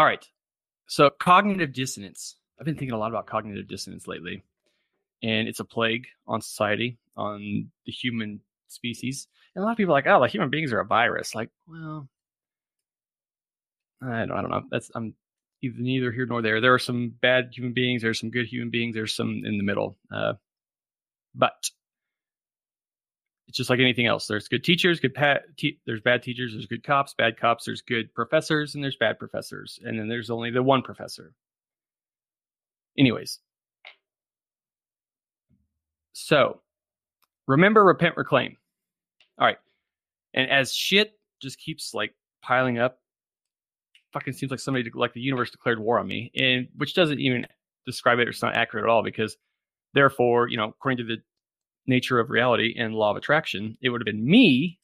All right. So cognitive dissonance. I've been thinking a lot about cognitive dissonance lately, and it's a plague on society, on the human species. And a lot of people are like, oh, like human beings are a virus. Like, well, I don't, I don't know. That's I'm either neither here nor there. There are some bad human beings. There's some good human beings. There's some in the middle. Uh, but it's just like anything else. There's good teachers, good pat. Te- there's bad teachers. There's good cops, bad cops. There's good professors, and there's bad professors. And then there's only the one professor. Anyways, so remember, repent, reclaim. All right, and as shit just keeps like piling up, fucking seems like somebody like the universe declared war on me, and which doesn't even describe it. Or it's not accurate at all because therefore, you know, according to the nature of reality and law of attraction, it would have been me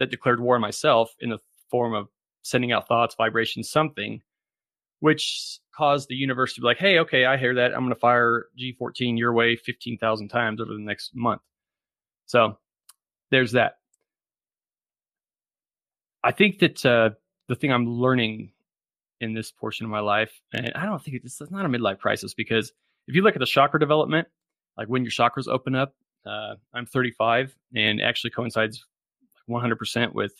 that declared war on myself in the form of sending out thoughts, vibrations, something, which caused the universe to be like, hey, okay, I hear that. I'm going to fire G14 your way 15,000 times over the next month. So there's that. I think that uh, the thing I'm learning in this portion of my life, and I don't think it's, it's not a midlife crisis because if you look at the chakra development, like when your chakras open up, uh, I'm 35 and actually coincides 100% with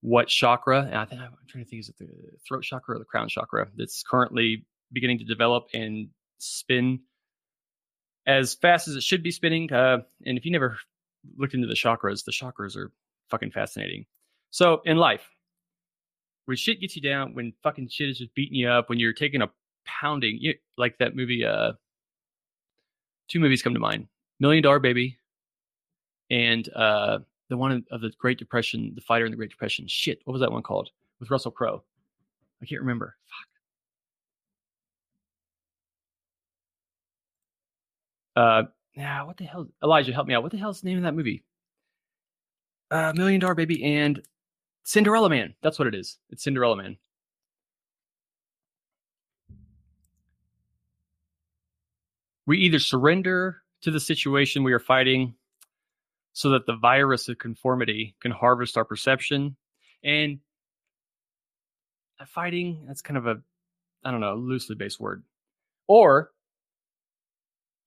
what chakra, and I think I'm trying to think, is it the throat chakra or the crown chakra that's currently beginning to develop and spin as fast as it should be spinning. Uh, and if you never looked into the chakras, the chakras are fucking fascinating. So in life, when shit gets you down, when fucking shit is just beating you up, when you're taking a pounding, you, like that movie, uh, two movies come to mind Million Dollar Baby and uh, the one of the Great Depression, the fighter in the Great Depression. Shit, what was that one called with Russell Crowe? I can't remember. Fuck. Uh, yeah, what the hell? Elijah, help me out. What the hell's the name of that movie? Uh, Million Dollar Baby and Cinderella Man. That's what it is. It's Cinderella Man. We either surrender to the situation we are fighting so that the virus of conformity can harvest our perception. And fighting that's kind of a i don't know loosely based word. Or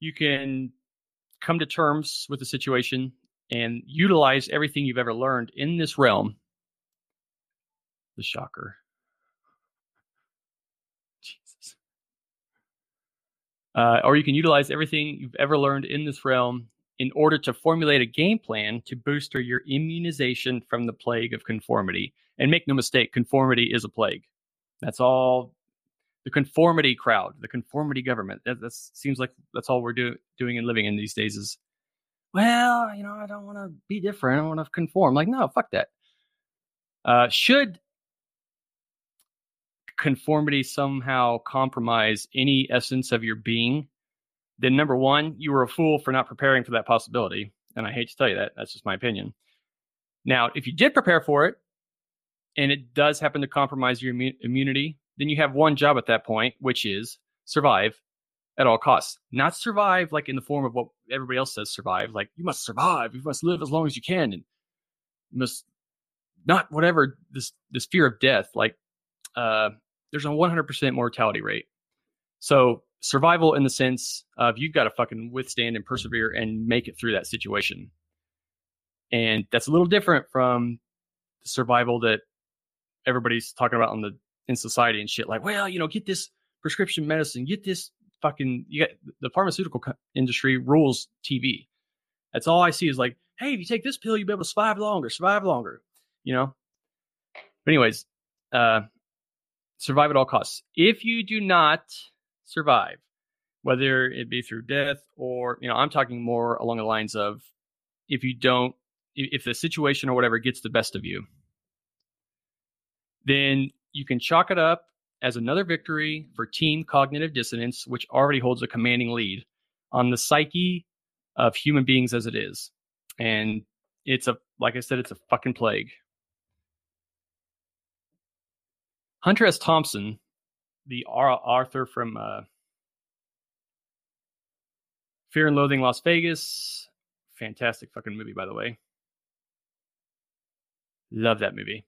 you can come to terms with the situation and utilize everything you've ever learned in this realm. The shocker uh, or you can utilize everything you've ever learned in this realm in order to formulate a game plan to booster your immunization from the plague of conformity. And make no mistake, conformity is a plague. That's all the conformity crowd, the conformity government. That that's, seems like that's all we're do, doing and living in these days is, well, you know, I don't want to be different. I want to conform. Like, no, fuck that. Uh, should conformity somehow compromise any essence of your being, then number one, you were a fool for not preparing for that possibility. And I hate to tell you that. That's just my opinion. Now, if you did prepare for it and it does happen to compromise your immu- immunity, then you have one job at that point, which is survive at all costs. Not survive like in the form of what everybody else says survive. Like you must survive, you must live as long as you can, and you must not whatever this this fear of death. Like uh, there's a 100% mortality rate. So survival in the sense of you've got to fucking withstand and persevere and make it through that situation. And that's a little different from the survival that everybody's talking about on the in society and shit. Like, well, you know, get this prescription medicine, get this fucking. You got the pharmaceutical industry rules TV. That's all I see is like, hey, if you take this pill, you'll be able to survive longer, survive longer. You know. But anyways, uh, survive at all costs. If you do not survive, whether it be through death or, you know, I'm talking more along the lines of if you don't, if the situation or whatever gets the best of you, then you can chalk it up as another victory for team cognitive dissonance, which already holds a commanding lead on the psyche of human beings as it is. And it's a, like I said, it's a fucking plague. Hunter S. Thompson the author from uh, Fear and Loathing Las Vegas. Fantastic fucking movie, by the way. Love that movie.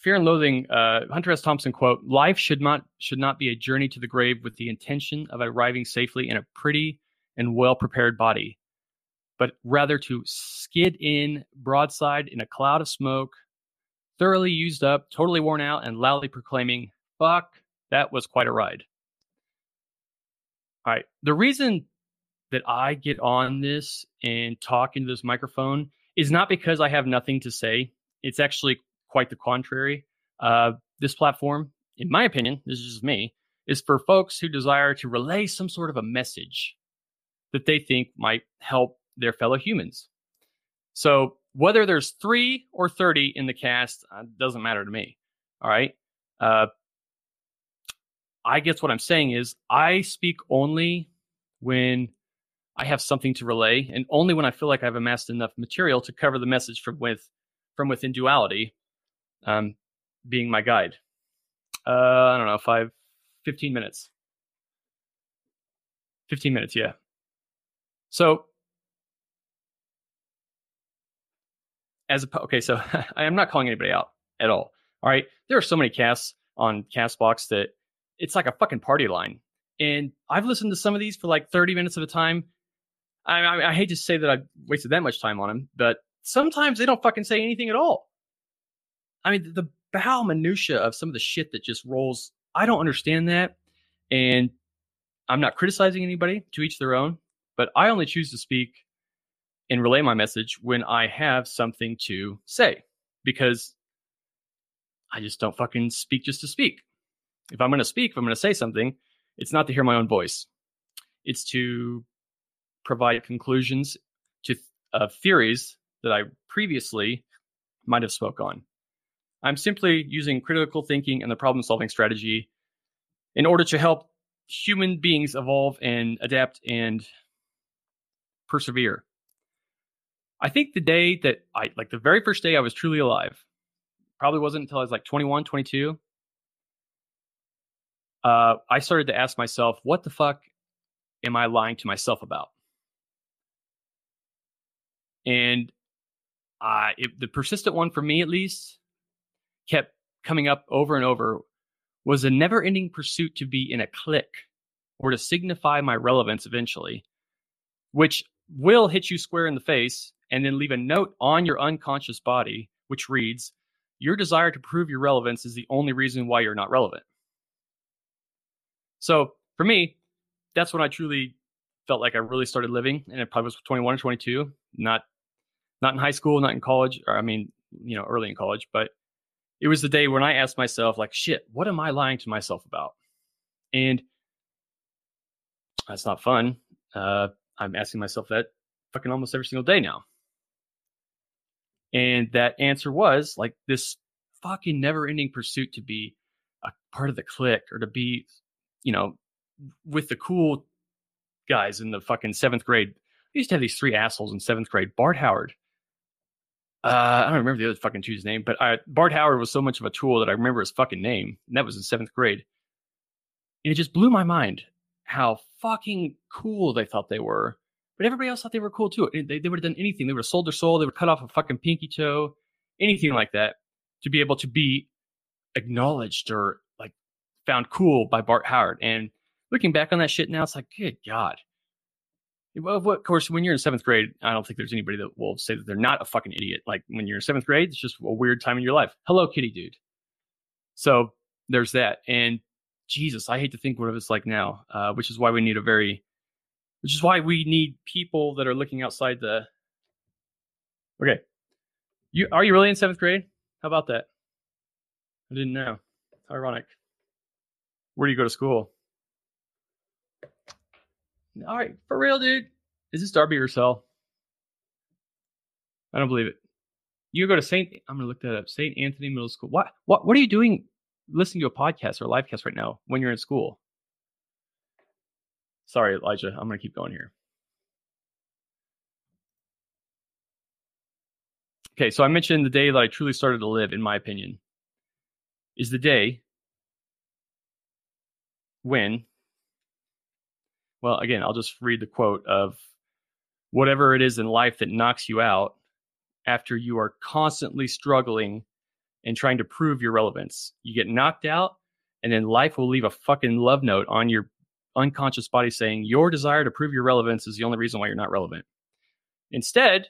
Fear and Loathing, uh, Hunter S. Thompson quote: "Life should not should not be a journey to the grave with the intention of arriving safely in a pretty and well prepared body, but rather to skid in broadside in a cloud of smoke, thoroughly used up, totally worn out, and loudly proclaiming, "Fuck, that was quite a ride." All right, the reason that I get on this and talk into this microphone is not because I have nothing to say. It's actually quite the contrary. Uh, this platform, in my opinion, this is just me, is for folks who desire to relay some sort of a message that they think might help their fellow humans. So whether there's three or 30 in the cast uh, doesn't matter to me. All right. Uh, I guess what I'm saying is I speak only when I have something to relay, and only when I feel like I've amassed enough material to cover the message from with from within duality, um, being my guide. Uh, I don't know, five, 15 minutes. 15 minutes, yeah. So, as a, okay, so I am not calling anybody out at all. All right, there are so many casts on Castbox that it's like a fucking party line. And I've listened to some of these for like 30 minutes at a time. I, I, I hate to say that I've wasted that much time on them, but sometimes they don't fucking say anything at all. I mean, the bow minutia of some of the shit that just rolls. I don't understand that, and I'm not criticizing anybody. To each their own. But I only choose to speak and relay my message when I have something to say, because I just don't fucking speak just to speak. If I'm going to speak, if I'm going to say something, it's not to hear my own voice. It's to provide conclusions to uh, theories that I previously might have spoke on. I'm simply using critical thinking and the problem solving strategy in order to help human beings evolve and adapt and persevere. I think the day that I, like the very first day I was truly alive, probably wasn't until I was like 21, 22. Uh, I started to ask myself, what the fuck am I lying to myself about? And it, the persistent one for me, at least, kept coming up over and over was a never ending pursuit to be in a clique or to signify my relevance eventually, which will hit you square in the face and then leave a note on your unconscious body, which reads, Your desire to prove your relevance is the only reason why you're not relevant. So for me, that's when I truly felt like I really started living. And it probably was 21 or 22, not not in high school, not in college, or I mean, you know, early in college, but it was the day when I asked myself, like, shit, what am I lying to myself about? And that's not fun. Uh, I'm asking myself that fucking almost every single day now. And that answer was like this fucking never ending pursuit to be a part of the clique or to be, you know, with the cool guys in the fucking seventh grade. We used to have these three assholes in seventh grade Bart Howard, uh, I don't remember the other fucking dude's name, but I, Bart Howard was so much of a tool that I remember his fucking name, and that was in seventh grade. And it just blew my mind how fucking cool they thought they were. But everybody else thought they were cool too. They, they would have done anything. They would have sold their soul. They would cut off a fucking pinky toe, anything like that, to be able to be acknowledged or like found cool by Bart Howard. And looking back on that shit now, it's like, good God, well, of course, when you're in seventh grade, I don't think there's anybody that will say that they're not a fucking idiot. Like when you're in seventh grade, it's just a weird time in your life. Hello, kitty dude. So there's that. And Jesus, I hate to think what it's like now, uh, which is why we need a very, which is why we need people that are looking outside the. Okay, you are you really in seventh grade? How about that? I didn't know. Ironic. Where do you go to school? All right, for real, dude. Is this Darby or Cell? I don't believe it. You go to Saint. I'm gonna look that up. Saint Anthony Middle School. What? What? What are you doing? Listening to a podcast or a live cast right now when you're in school? Sorry, Elijah. I'm gonna keep going here. Okay, so I mentioned the day that I truly started to live, in my opinion, is the day when well, again, I'll just read the quote of whatever it is in life that knocks you out after you are constantly struggling and trying to prove your relevance. You get knocked out, and then life will leave a fucking love note on your unconscious body saying your desire to prove your relevance is the only reason why you're not relevant. Instead,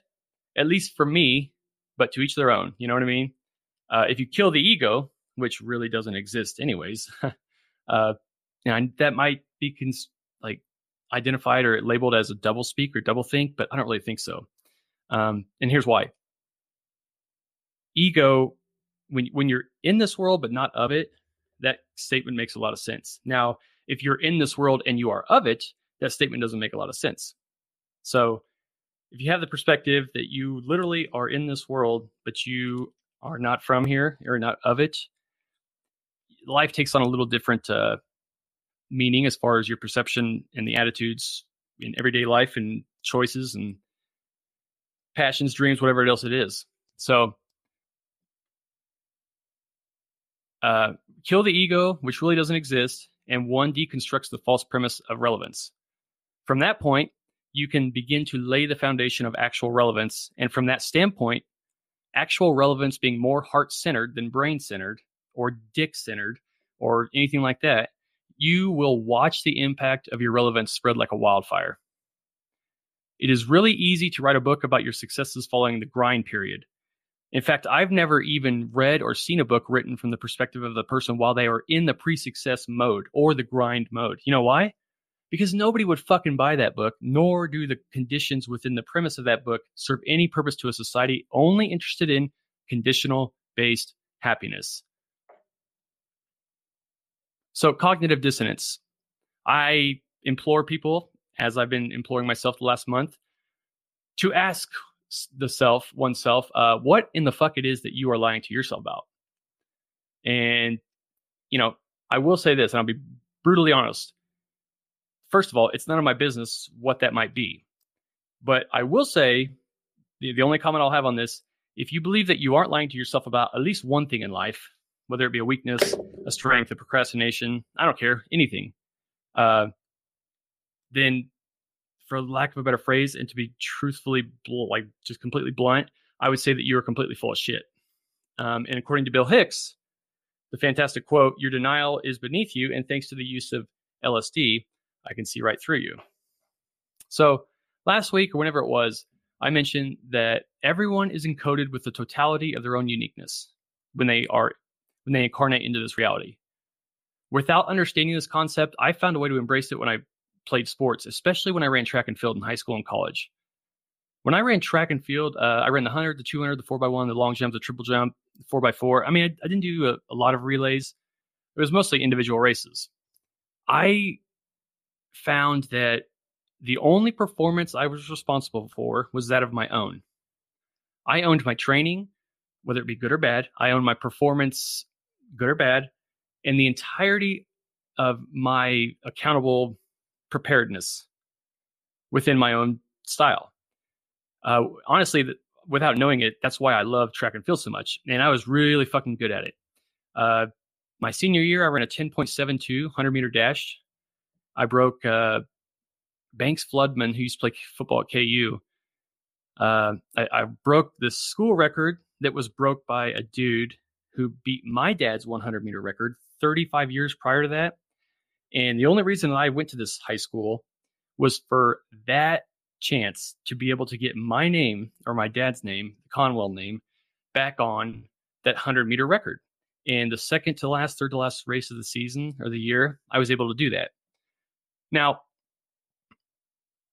at least for me, but to each their own, you know what I mean? Uh, if you kill the ego, which really doesn't exist anyways, uh, and that might be cons- like identified or labeled as a double speak or double think, but I don't really think so. Um, and here's why. Ego, when when you're in this world but not of it, that statement makes a lot of sense. Now, if you're in this world and you are of it, that statement doesn't make a lot of sense. So, if you have the perspective that you literally are in this world, but you are not from here or not of it, life takes on a little different uh, meaning as far as your perception and the attitudes in everyday life and choices and passions, dreams, whatever else it is. So, uh, kill the ego, which really doesn't exist, and one deconstructs the false premise of relevance. From that point, you can begin to lay the foundation of actual relevance. And from that standpoint, actual relevance being more heart centered than brain centered or dick centered or anything like that, you will watch the impact of your relevance spread like a wildfire. It is really easy to write a book about your successes following the grind period. In fact, I've never even read or seen a book written from the perspective of the person while they are in the pre success mode or the grind mode. You know why? Because nobody would fucking buy that book, nor do the conditions within the premise of that book serve any purpose to a society only interested in conditional based happiness. So, cognitive dissonance. I implore people, as I've been imploring myself the last month, to ask the self, oneself, uh, what in the fuck it is that you are lying to yourself about. And, you know, I will say this, and I'll be brutally honest. First of all, it's none of my business what that might be. But I will say the, the only comment I'll have on this if you believe that you aren't lying to yourself about at least one thing in life, whether it be a weakness, a strength, a procrastination, I don't care, anything, uh, then for lack of a better phrase, and to be truthfully, like just completely blunt, I would say that you are completely full of shit. Um, and according to Bill Hicks, the fantastic quote, your denial is beneath you, and thanks to the use of LSD, I can see right through you. So last week, or whenever it was, I mentioned that everyone is encoded with the totality of their own uniqueness when they are when they incarnate into this reality. Without understanding this concept, I found a way to embrace it when I played sports, especially when I ran track and field in high school and college. When I ran track and field, uh, I ran the 100, the 200, the 4x1, the long jump, the triple jump, the 4x4. I mean, I, I didn't do a, a lot of relays, it was mostly individual races. I found that the only performance I was responsible for was that of my own. I owned my training, whether it be good or bad. I owned my performance, good or bad, and the entirety of my accountable preparedness within my own style. Uh, honestly, without knowing it, that's why I love track and field so much. And I was really fucking good at it. Uh, my senior year, I ran a 10.72 100 meter dash. I broke uh, Banks Floodman, who used to play football at KU. Uh, I, I broke the school record that was broke by a dude who beat my dad's 100 meter record 35 years prior to that. And the only reason I went to this high school was for that chance to be able to get my name or my dad's name, the Conwell name, back on that 100 meter record. And the second to last, third to last race of the season or the year, I was able to do that. Now,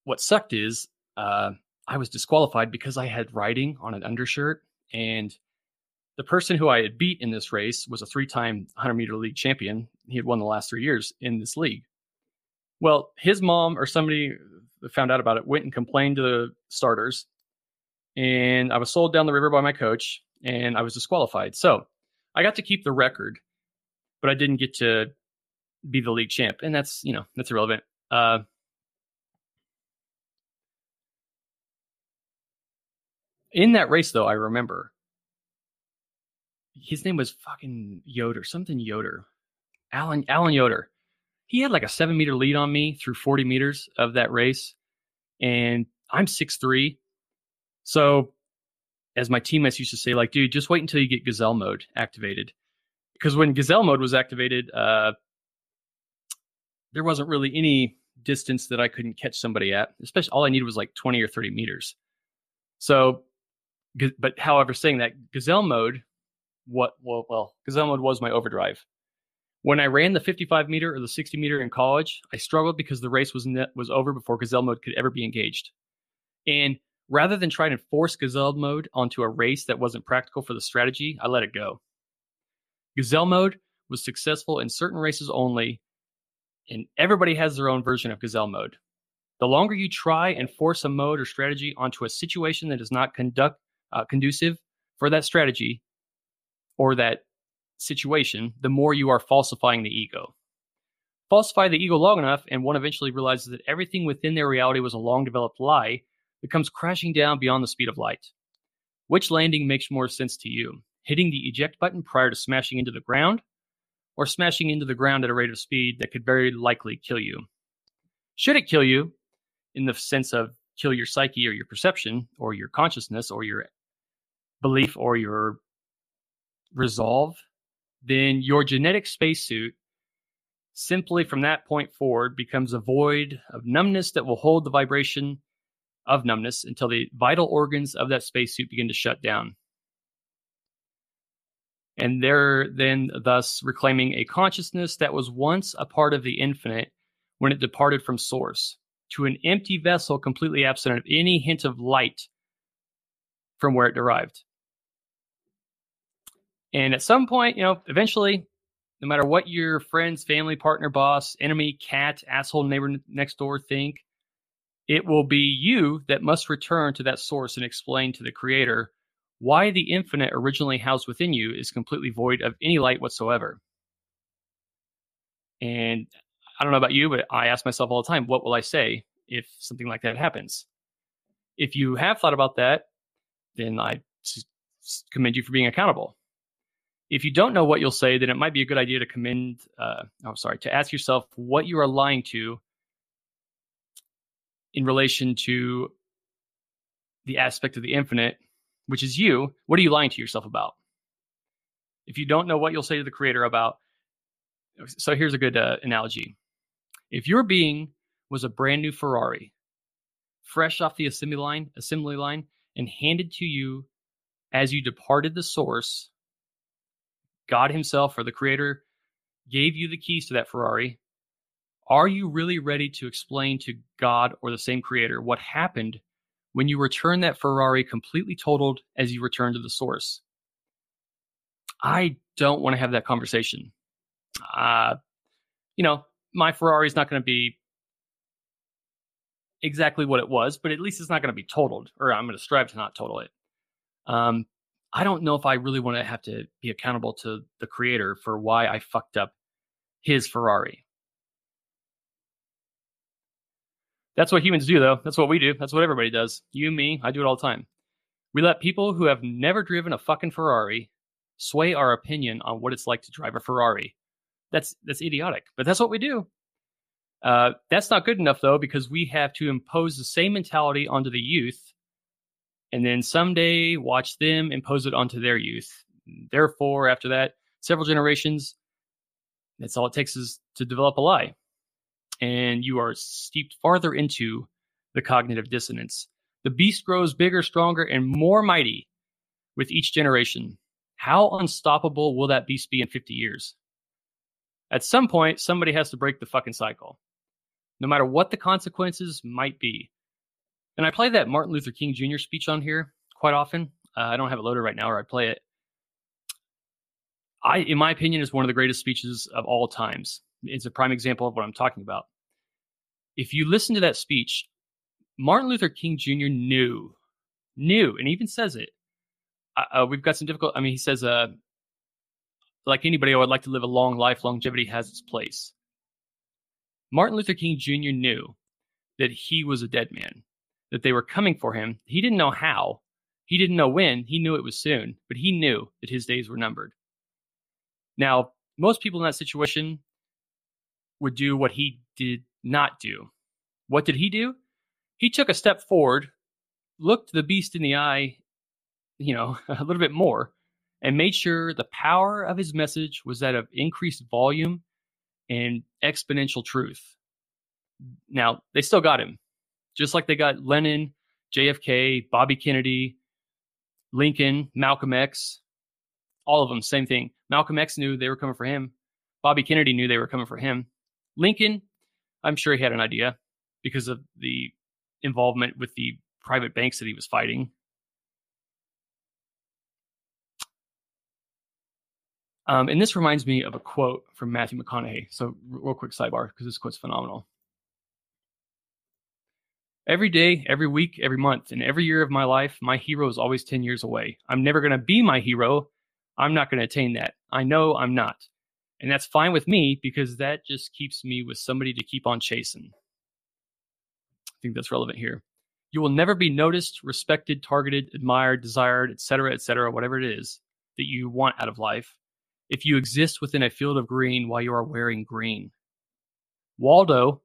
what sucked is uh, I was disqualified because I had writing on an undershirt. And the person who I had beat in this race was a three time 100 meter league champion. He had won the last three years in this league. Well, his mom or somebody found out about it, went and complained to the starters. And I was sold down the river by my coach and I was disqualified. So I got to keep the record, but I didn't get to be the league champ. And that's, you know, that's irrelevant. Uh, in that race, though, I remember his name was fucking Yoder, something Yoder, Alan Alan Yoder. He had like a seven meter lead on me through 40 meters of that race, and I'm six three. So as my teammates used to say, like, dude, just wait until you get gazelle mode activated. Because when gazelle mode was activated, uh, there wasn't really any distance that I couldn't catch somebody at. Especially all I needed was like 20 or 30 meters. So, but however, saying that gazelle mode, what well, well, gazelle mode was my overdrive. When I ran the 55 meter or the 60 meter in college, I struggled because the race was was over before gazelle mode could ever be engaged. And rather than try to force gazelle mode onto a race that wasn't practical for the strategy, I let it go. Gazelle mode was successful in certain races only, and everybody has their own version of gazelle mode. The longer you try and force a mode or strategy onto a situation that is not conduct uh, conducive for that strategy or that situation, the more you are falsifying the ego. Falsify the ego long enough, and one eventually realizes that everything within their reality was a long developed lie that comes crashing down beyond the speed of light. Which landing makes more sense to you? Hitting the eject button prior to smashing into the ground, or smashing into the ground at a rate of speed that could very likely kill you? Should it kill you, in the sense of kill your psyche or your perception or your consciousness or your belief or your resolve, then your genetic spacesuit simply from that point forward becomes a void of numbness that will hold the vibration of numbness until the vital organs of that spacesuit begin to shut down. And they're then thus reclaiming a consciousness that was once a part of the infinite when it departed from source to an empty vessel completely absent of any hint of light from where it derived. And at some point, you know, eventually, no matter what your friends, family, partner, boss, enemy, cat, asshole, neighbor next door think, it will be you that must return to that source and explain to the creator why the infinite originally housed within you is completely void of any light whatsoever. And I don't know about you, but I ask myself all the time, what will I say if something like that happens? If you have thought about that, then I commend you for being accountable. If you don't know what you'll say, then it might be a good idea to commend, uh, oh, sorry, to ask yourself what you are lying to in relation to the aspect of the infinite, which is you. What are you lying to yourself about? If you don't know what you'll say to the creator about, so here's a good uh, analogy. If your being was a brand new Ferrari, fresh off the assembly line, assembly line, and handed to you as you departed the source, God Himself or the Creator gave you the keys to that Ferrari. Are you really ready to explain to God or the same Creator what happened when you return that Ferrari completely totaled as you return to the source? I don't want to have that conversation. Uh, you know, my Ferrari is not going to be exactly what it was, but at least it's not going to be totaled, or I'm going to strive to not total it. Um, I don't know if I really want to have to be accountable to the creator for why I fucked up his Ferrari. That's what humans do, though. That's what we do. That's what everybody does. You, me, I do it all the time. We let people who have never driven a fucking Ferrari sway our opinion on what it's like to drive a Ferrari. That's that's idiotic, but that's what we do. Uh, that's not good enough though, because we have to impose the same mentality onto the youth, and then someday watch them impose it onto their youth. Therefore, after that, several generations, that's all it takes is to develop a lie, and you are steeped farther into the cognitive dissonance. The beast grows bigger, stronger, and more mighty with each generation. How unstoppable will that beast be in 50 years? At some point, somebody has to break the fucking cycle, no matter what the consequences might be. And I play that Martin Luther King Jr. speech on here quite often. Uh, I don't have it loaded right now, or I play it. I, in my opinion, is one of the greatest speeches of all times. It's a prime example of what I'm talking about. If you listen to that speech, Martin Luther King Jr. knew, knew, and even says it. Uh, uh, we've got some difficult. I mean, he says, uh, like anybody, I would like to live a long life. Longevity has its place. Martin Luther King Jr. knew that he was a dead man, that they were coming for him. He didn't know how, he didn't know when, he knew it was soon, but he knew that his days were numbered. Now, most people in that situation would do what he did not do. What did he do? He took a step forward, looked the beast in the eye, you know, a little bit more and made sure the power of his message was that of increased volume and exponential truth. Now, they still got him, just like they got Lennon, JFK, Bobby Kennedy, Lincoln, Malcolm X, all of them, same thing. Malcolm X knew they were coming for him. Bobby Kennedy knew they were coming for him. Lincoln, I'm sure he had an idea because of the involvement with the private banks that he was fighting. Um, and this reminds me of a quote from Matthew McConaughey. So, real quick sidebar because this quote's phenomenal. Every day, every week, every month, and every year of my life, my hero is always 10 years away. I'm never going to be my hero. I'm not going to attain that. I know I'm not. And that's fine with me because that just keeps me with somebody to keep on chasing. I think that's relevant here. You will never be noticed, respected, targeted, admired, desired, etc., etc., whatever it is that you want out of life if you exist within a field of green while you are wearing green. Waldo,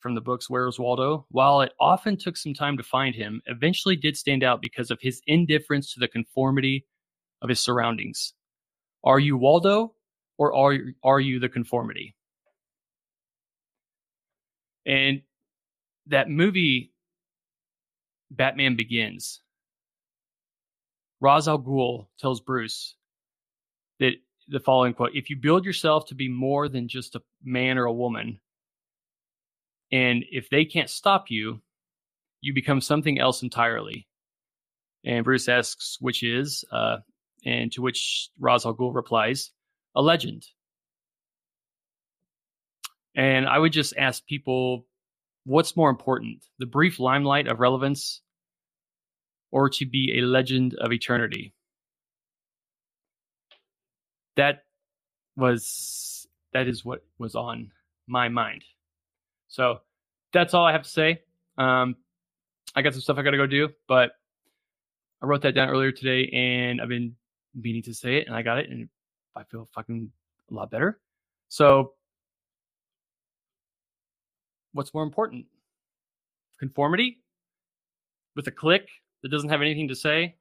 from the books Where's Waldo, while it often took some time to find him, eventually did stand out because of his indifference to the conformity of his surroundings. Are you Waldo or are, are you the conformity? And that movie, Batman Begins, Ra's al Ghul tells Bruce that the following quote If you build yourself to be more than just a man or a woman, and if they can't stop you, you become something else entirely. And Bruce asks, which is, uh, and to which Ra's al Ghul replies, a legend. And I would just ask people, what's more important, the brief limelight of relevance or to be a legend of eternity? that was that is what was on my mind. So that's all I have to say. Um, I got some stuff I got to go do, but I wrote that down earlier today, and I've been meaning to say it, and I got it, and I feel fucking a lot better. So, what's more important? Conformity with a clique that doesn't have anything to say,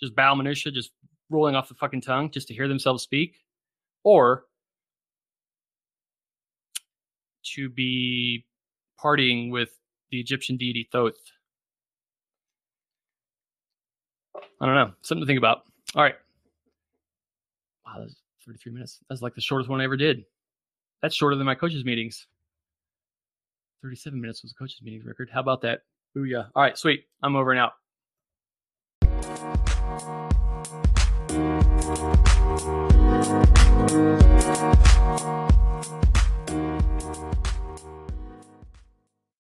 just bow minutia, just rolling off the fucking tongue just to hear themselves speak, or to be partying with the Egyptian deity Thoth. I don't know. Something to think about. All right. Wow, that was 33 minutes. That's like the shortest one I ever did. That's shorter than my coaches' meetings. 37 minutes was a coaches' meetings record. How about that? Booyah. All right, sweet. I'm over and out.